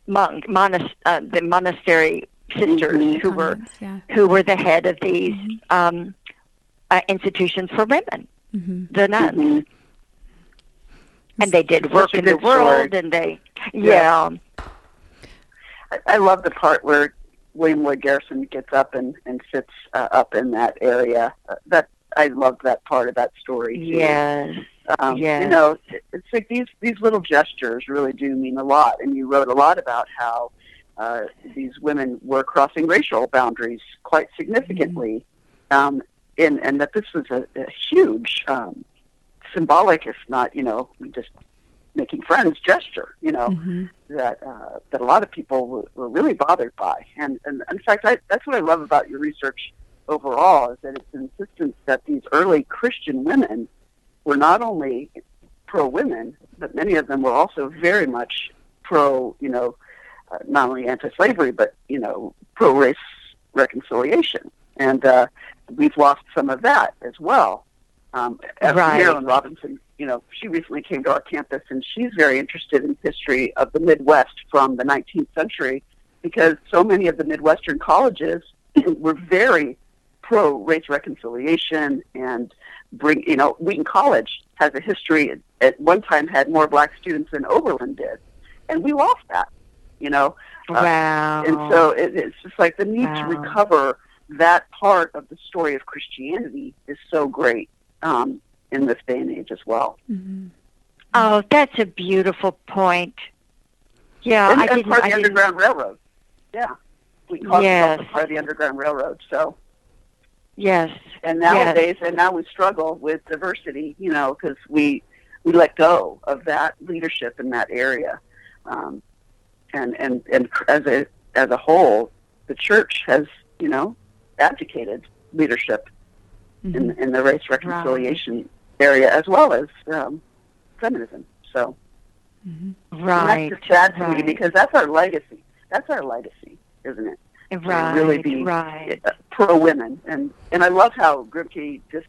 monk, monas, uh, the monastery sisters Mhm. who were yeah. who were the head of these um, uh, institutions for women, Mhm. the nuns Mhm. and they did work in the story. world and they yeah, I, I love the part where William Lloyd Garrison gets up and and sits uh, up in that area. Uh, that I love that part of that story. Too. yes Um, Yes. You know, it's like these these little gestures really do mean a lot. And you wrote a lot about how uh, these women were crossing racial boundaries quite significantly, um, and and that this was a, a huge um, symbolic, if not you know, just making friends gesture. You know Mhm. that uh, that a lot of people were, were really bothered by. And, and in fact, I, that's what I love about your research overall is that it's an insistence that these early Christian women were not only pro women, but many of them were also very much pro, you know, uh, not only anti-slavery, but you know, pro-race reconciliation. And uh, we've lost some of that as well. Um, Right. Marilynne Robinson, you know, she recently came to our campus, and she's very interested in history of the Midwest from the 19th century, because so many of the Midwestern colleges were very pro race reconciliation and bring. You know, Wheaton College has a history. At one time, had more black students than Oberlin did, and we lost that. You know, Uh, Wow. and so it, it's just like the need to recover that part of the story of Christianity is so great um, in this day and age as well. oh, that's a beautiful point. Yeah, and, I and part of the Underground Railroad. Yeah, we call Yes. it part of the Underground Railroad. So, yes. and Yes. nowadays, and now we struggle with diversity. You know, because we we let go of that leadership in that area, um, and and and as a as a whole, the church has you know abdicated leadership in, in the race reconciliation area as well as um, feminism. So and Right. that's just sad to me because that's our legacy. That's our legacy, isn't it? To Right. really be right. uh, pro women, and and I love how Grimke just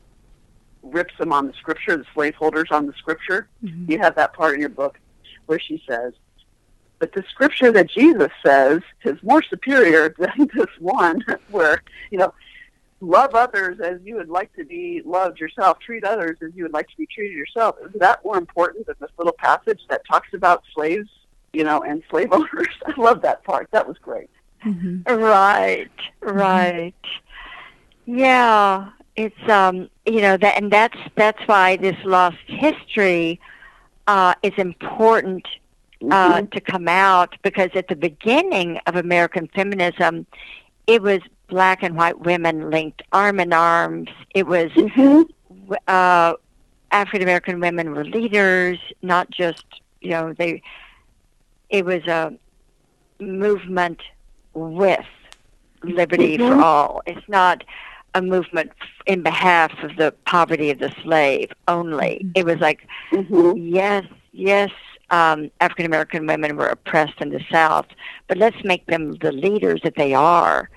rips them on the scripture, the slaveholders on the scripture. You have that part in your book where she says, "But the scripture that Jesus says is more superior than this one, where you know." Love others as you would like to be loved yourself. Treat others as you would like to be treated yourself. Isn't that more important than this little passage that talks about slaves, you know, and slave owners? I love that part. That was great. Right, right. Yeah, it's um, you know that, and that's that's why this lost history uh, is important uh, to come out because at the beginning of American feminism, it was black and white women linked arm in arms. It was uh, African American women were leaders, not just you know they. It was a movement with liberty for mm-hmm. all. It's not a movement in behalf of the poverty of the slave only. Mm-hmm. It was like, mm-hmm. yes, yes, um, African American women were oppressed in the South, but let's make them the leaders that they are.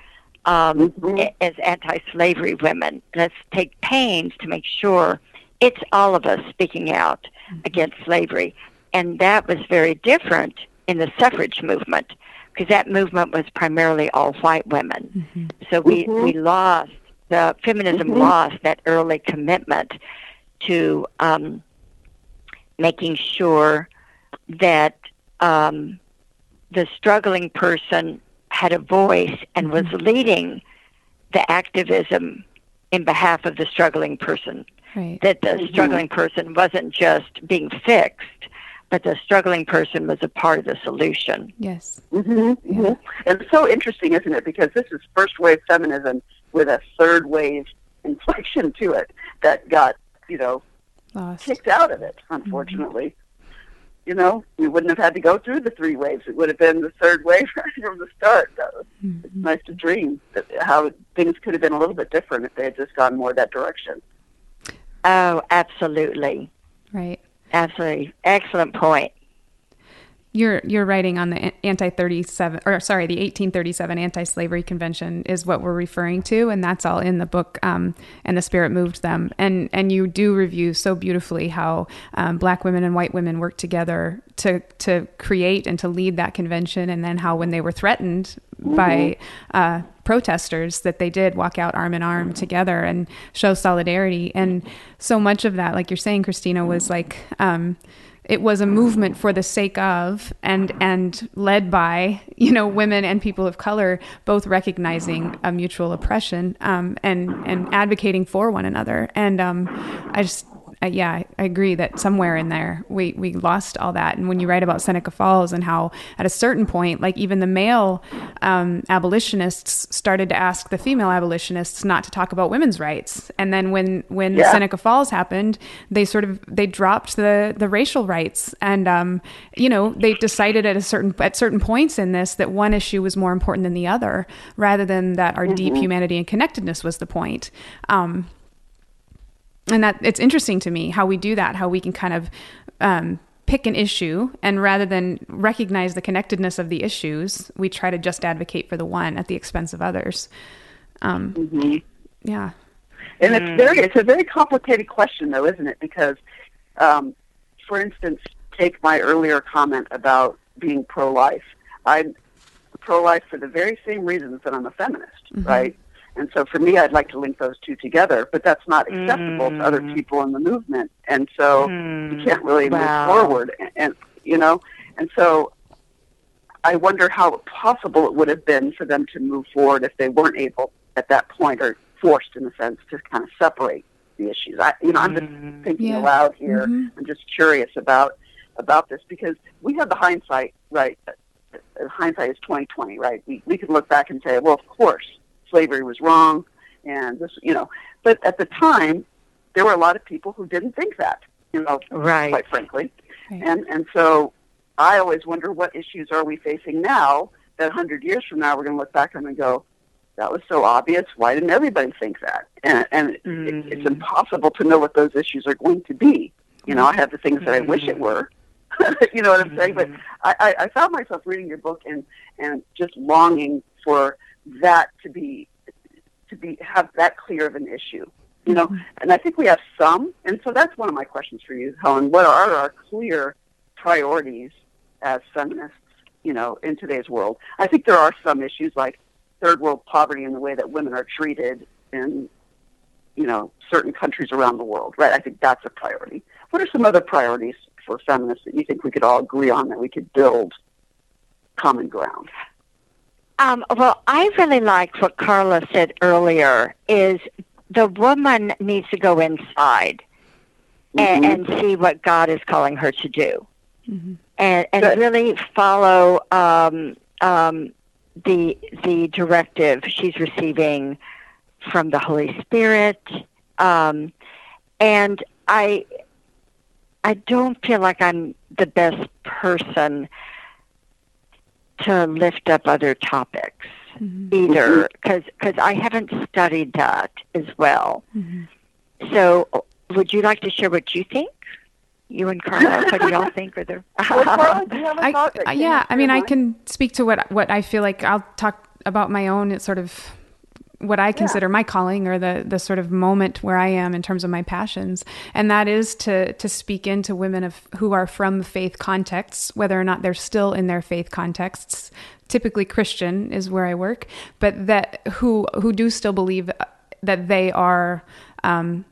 Um, a- As anti-slavery women, let's take pains to make sure it's all of us speaking out against slavery, and that was very different in the suffrage movement because that movement was primarily all white women. Mm-hmm. So we mm-hmm. we lost the feminism mm-hmm. lost that early commitment to um, making sure that um, the struggling person had a voice and was leading the activism in behalf of the struggling person. Right. That the struggling person wasn't just being fixed, but the struggling person was a part of the solution. Yes. Mm-hmm, mm-hmm. And it's so interesting, isn't it? Because this is first wave feminism with a third wave inflection to it that got, you know, Lost. kicked out of it, unfortunately. Mm-hmm. You know, we wouldn't have had to go through the three waves. It would have been the third wave right from the start. That was, It's mm-hmm. nice to dream that how things could have been a little bit different if they had just gone more that direction. Oh, absolutely. Right. Absolutely. Excellent point. Your your writing on the anti thirty seven or sorry the eighteen thirty seven anti slavery convention is what we're referring to, and that's all in the book. Um, and the spirit moved them, and and you do review so beautifully how um, black women and white women worked together to to create and to lead that convention, and then how when they were threatened by uh, protesters that they did walk out arm in arm together and show solidarity, and so much of that, like you're saying, Christina, was like. Um, it was a movement for the sake of and and led by you know women and people of color both recognizing a mutual oppression um, and and advocating for one another. And um, I just uh, yeah I, agree that somewhere in there we we lost all that and when you write about Seneca Falls and how at a certain point like even the male um, abolitionists started to ask the female abolitionists not to talk about women's rights and then when when Yeah. Seneca Falls happened, they sort of they dropped the the racial rights, and um, you know they decided at a certain at certain points in this that one issue was more important than the other, rather than that our deep humanity and connectedness was the point. Um, and that it's interesting to me how we do that, how we can kind of um, pick an issue and rather than recognize the connectedness of the issues, we try to just advocate for the one at the expense of others. Um, Mm-hmm. Yeah. And it's very it's a very complicated question though, isn't it? Because um, for instance, take my earlier comment about being pro life. I'm pro life for the very same reasons that I'm a feminist, right? And so for me I'd like to link those two together, but that's not acceptable to other people in the movement. And so you can't really Wow. move forward and, and you know, and so I wonder how possible it would have been for them to move forward if they weren't able at that point, or forced in a sense to kind of separate the issues. I, you know, I'm just thinking Yeah. aloud here. Mhm. I'm just curious about about this because we have the hindsight, right? Uh, Hindsight is 2020, right? We we could look back and say, well, of course, slavery was wrong, and this, you know. But at the time, there were a lot of people who didn't think that, you know, Right. quite frankly. Right. And and so I always wonder what issues are we facing now that 100 years from now we're going to look back on and go, that was so obvious. Why didn't everybody think that? And, and it, mm. it's impossible to know what those issues are going to be. You know, I have the things that I wish it mm. were. you know what I'm saying? But mm. I, I, I found myself reading your book and and just longing for that to be to be have that clear of an issue. You know, mm-hmm. and I think we have some, and so that's one of my questions for you, Helen. What are our clear priorities as feminists? You know, in today's world, I think there are some issues like third world poverty and the way that women are treated in you know certain countries around the world. Right? I think that's a priority. What are some other priorities for feminists that you think we could all agree on that we could build common ground? Um, well, I really liked what Carla said earlier. Is the woman needs to go inside and, Mhm. and see what God is calling her to do, and and Good. really follow um, um, the the directive she's receiving from the Holy Spirit. Um, and I I don't feel like I'm the best person to lift up other topics either because cause I haven't studied that as well. So, would you like to share what you think? You and Carla, what do y'all think? Or the Well, Carla, do you have a I, thought that uh, yeah, up I mean, I can speak to what what I feel like. I'll talk about my own sort of what I consider my calling or the the sort of moment where I am in terms of my passions, and that is to to speak into women of who are from faith contexts, whether or not they're still in their faith contexts. Typically, Christian is where I work, but that who who do still believe that they are. Um,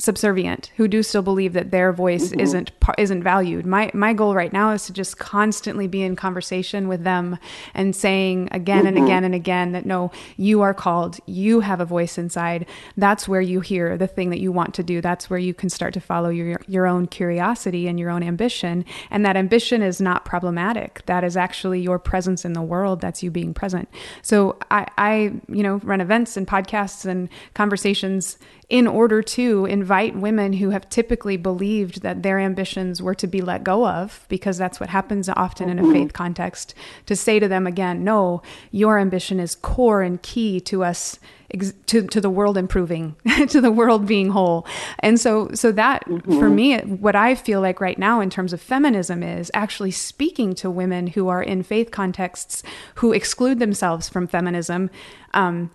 subservient who do still believe that their voice mm-hmm. isn't isn't valued. My my goal right now is to just constantly be in conversation with them and saying again and mm-hmm. again and again that no, you are called. You have a voice inside. That's where you hear the thing that you want to do. That's where you can start to follow your your own curiosity and your own ambition. And that ambition is not problematic. That is actually your presence in the world. That's you being present. So I I you know run events and podcasts and conversations in order to invite women who have typically believed that their ambitions were to be let go of, because that's what happens often in a faith context, to say to them again, no, your ambition is core and key to us. To, to the world improving, to the world being whole, and so so that for me, what I feel like right now in terms of feminism is actually speaking to women who are in faith contexts who exclude themselves from feminism, um,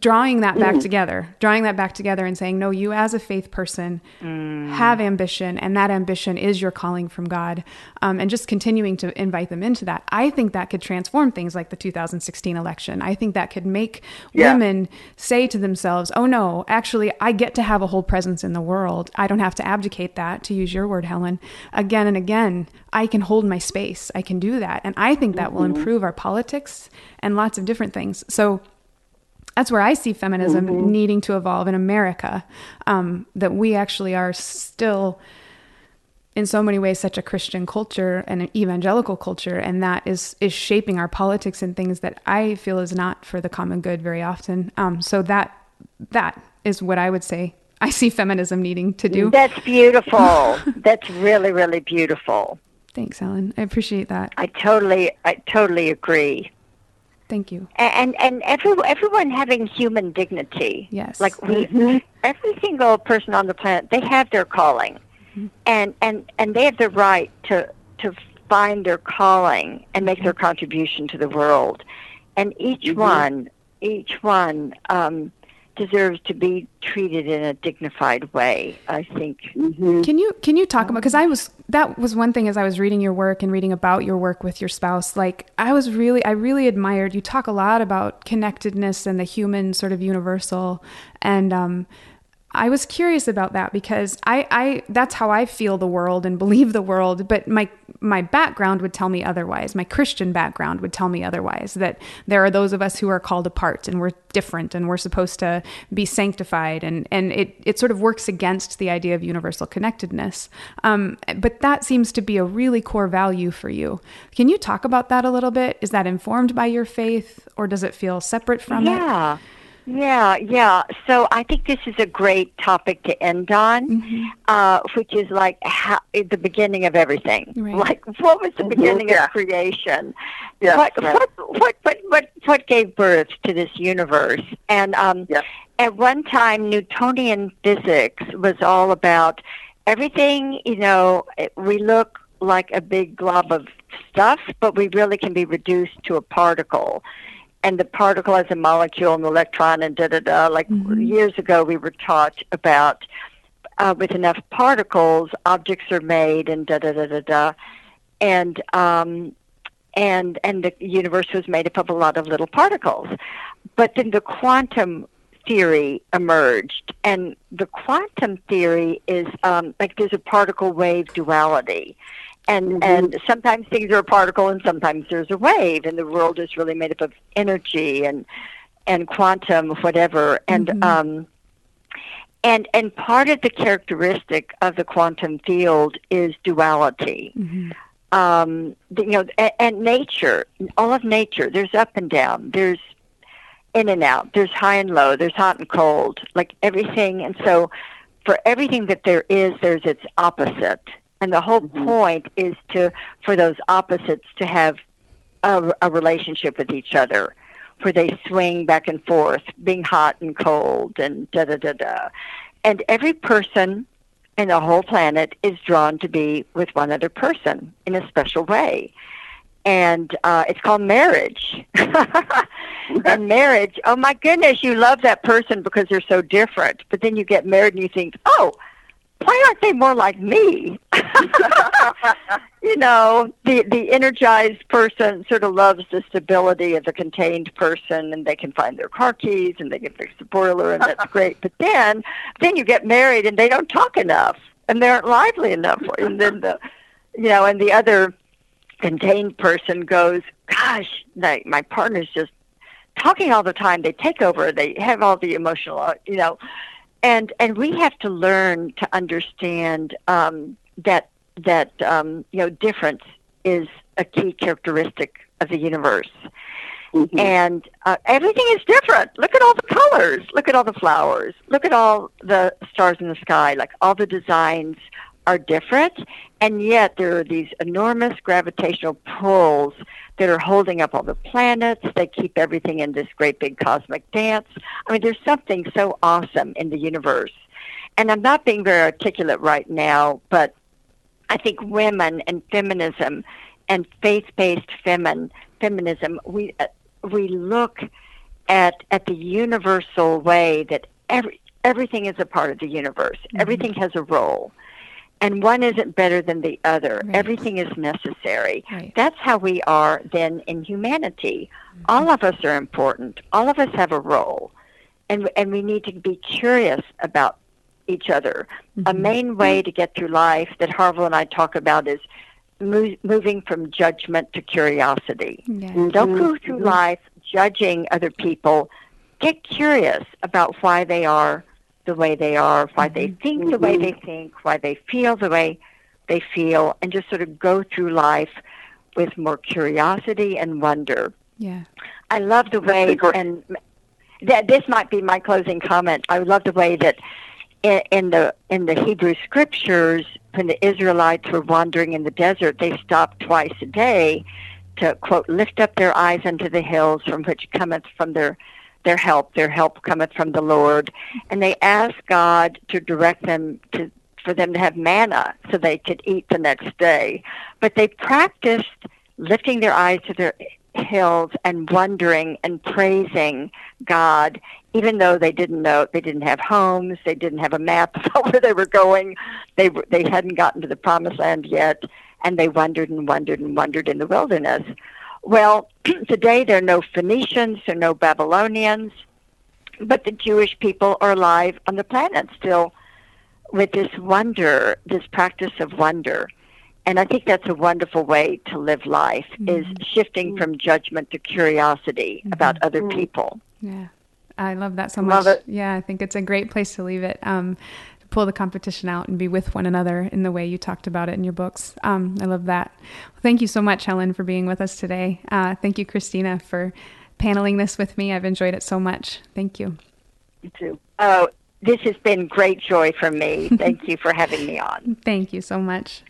drawing that back mm. together, drawing that back together and saying, no, you as a faith person mm. have ambition, and that ambition is your calling from God, um, and just continuing to invite them into that. I think that could transform things like the 2016 election. I think that could make Yeah. women say to themselves, oh no, actually, I get to have a whole presence in the world. I don't have to abdicate that, to use your word, Helen, again and again. I can hold my space. I can do that. And I think that will mm-hmm. improve our politics and lots of different things. So, that's where I see feminism needing to evolve in America. Um, that we actually are still, in so many ways, such a Christian culture and an evangelical culture, and that is is shaping our politics and things that I feel is not for the common good very often. Um, so that that is what I would say. I see feminism needing to do. That's beautiful. That's really, really beautiful. Thanks, Ellen. I appreciate that. I totally, I totally agree. Thank you. And and every, everyone having human dignity. Yes. Like we, every single person on the planet, they have their calling, and and and they have the right to to find their calling and make their contribution to the world, and each Mhm. one each one um, deserves to be treated in a dignified way. I think. hmm Can you can you talk about because I was that was one thing as I was reading your work and reading about your work with your spouse like I was really I really admired you talk a lot about connectedness and the human sort of universal and um I was curious about that because I, I that's how I feel the world and believe the world, but my my background would tell me otherwise. My Christian background would tell me otherwise that there are those of us who are called apart and we're different and we're supposed to be sanctified and and it it sort of works against the idea of universal connectedness. Um, but that seems to be a really core value for you. Can you talk about that a little bit? Is that informed by your faith or does it feel separate from it? yeah. Yeah, yeah. So I think this is a great topic to end on, Mm-hmm. uh, which is like how, the beginning of everything. Right. Like, what was the Mhm, beginning yeah. of creation? Yes, what, right. what, what, what, what, what gave birth to this universe? And um, Yes. at one time, Newtonian physics was all about everything. You know, we look like a big glob of stuff, but we really can be reduced to a particle. And the particle has a molecule, an electron, and da da da. Like years ago, we were taught about uh, with enough particles, objects are made, and da da da da da. And um, and and the universe was made up of a lot of little particles. But then the quantum theory emerged, and the quantum theory is um, like there's a particle wave duality. And and sometimes things are a particle, and sometimes there's a wave, and the world is really made up of energy and and quantum, whatever. And um, and and part of the characteristic of the quantum field is duality um, the, you know, and, and nature, all of nature, there's up and down, there's in and out, there's high and low, there's hot and cold, like everything. And so for everything that there is, there's its opposite. And the whole point is to, for those opposites to have a, a relationship with each other where they swing back and forth, being hot and cold and da da da da. And every person and the whole planet is drawn to be with one other person in a special way. And uh, it's called marriage. and marriage, oh my goodness, you love that person because they're so different. But then you get married and you think, oh, why aren't they more like me? you know, the the energized person sort of loves the stability of the contained person, and they can find their car keys and they can fix the boiler, and that's great. But then, then you get married and they don't talk enough, and they aren't lively enough, and then the, you know, and the other contained person goes, "Gosh, my my partner's just talking all the time. They take over. They have all the emotional, uh, you know." And and we have to learn to understand um, that that um, you know difference is a key characteristic of the universe, Mhm. and uh, everything is different. Look at all the colors. Look at all the flowers. Look at all the stars in the sky. Like all the designs are different, and yet there are these enormous gravitational pulls that are holding up all the planets. They keep everything in this great big cosmic dance. I mean, there's something so awesome in the universe. And I'm not being very articulate right now, but I think women and feminism and faith-based femin, feminism, we uh, we look at at the universal way that every everything is a part of the universe. Everything has a role. And one isn't better than the other. Right. Everything is necessary. Right. That's how we are then in humanity. Mm-hmm. All of us are important. All of us have a role. And and we need to be curious about each other. A mm-hmm. main way to get through life that Harville and I talk about is mo- moving from judgment to curiosity. Yeah. Don't go mm-hmm. through life judging other people. Get curious about why they are the way they are, why they mm-hmm. think the way they mm-hmm. think, why they feel the way they feel, and just sort of go through life with more curiosity and wonder. Yeah. I love the way, great. and th- this might be my closing comment. I love the way that in, in the in the Hebrew scriptures, when the Israelites were wandering in the desert, they stopped twice a day to quote lift up their eyes unto the hills from which cometh from their their help. Their help cometh from the Lord, and they asked God to direct them to for them to have manna so they could eat the next day. But they practiced lifting their eyes to their hills and wondering and praising God, even though they didn't know they didn't have homes, they didn't have a map about where they were going, they they hadn't gotten to the promised land yet, and they wondered and wondered and wondered in the wilderness. Well, today there are no Phoenicians, there are no Babylonians, but the Jewish people are alive on the planet still with this wonder, this practice of wonder. And I think that's a wonderful way to live life is shifting from judgment to curiosity about other people. Yeah. I love that so Love much. it. Yeah, I think it's a great place to leave it. Um, pull the competition out and be with one another in the way you talked about it in your books. Um, I love that. Well, thank you so much, Helen, for being with us today. Uh, thank you, Christina, for paneling this with me. I've enjoyed it so much. Thank you. You too. Oh, this has been great joy for me. Thank you for having me on. Thank you so much.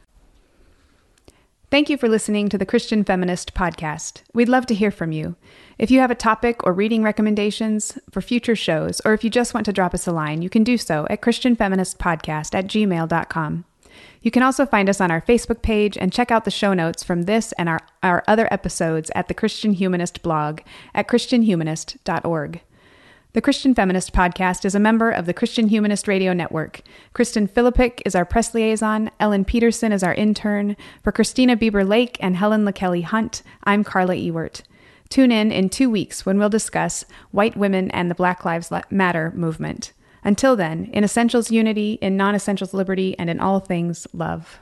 Thank you for listening to the Christian Feminist Podcast. We'd love to hear from you. If you have a topic or reading recommendations for future shows, or if you just want to drop us a line, you can do so at ChristianFeministPodcast at gmail.com. You can also find us on our Facebook page and check out the show notes from this and our, our other episodes at the Christian Humanist blog at ChristianHumanist.org. The Christian Feminist Podcast is a member of the Christian Humanist Radio Network. Kristen Philippic is our press liaison. Ellen Peterson is our intern. For Christina Bieber Lake and Helen LaKelly Hunt, I'm Carla Ewert. Tune in in two weeks when we'll discuss white women and the Black Lives Matter movement. Until then, in essentials unity, in non essentials liberty, and in all things love.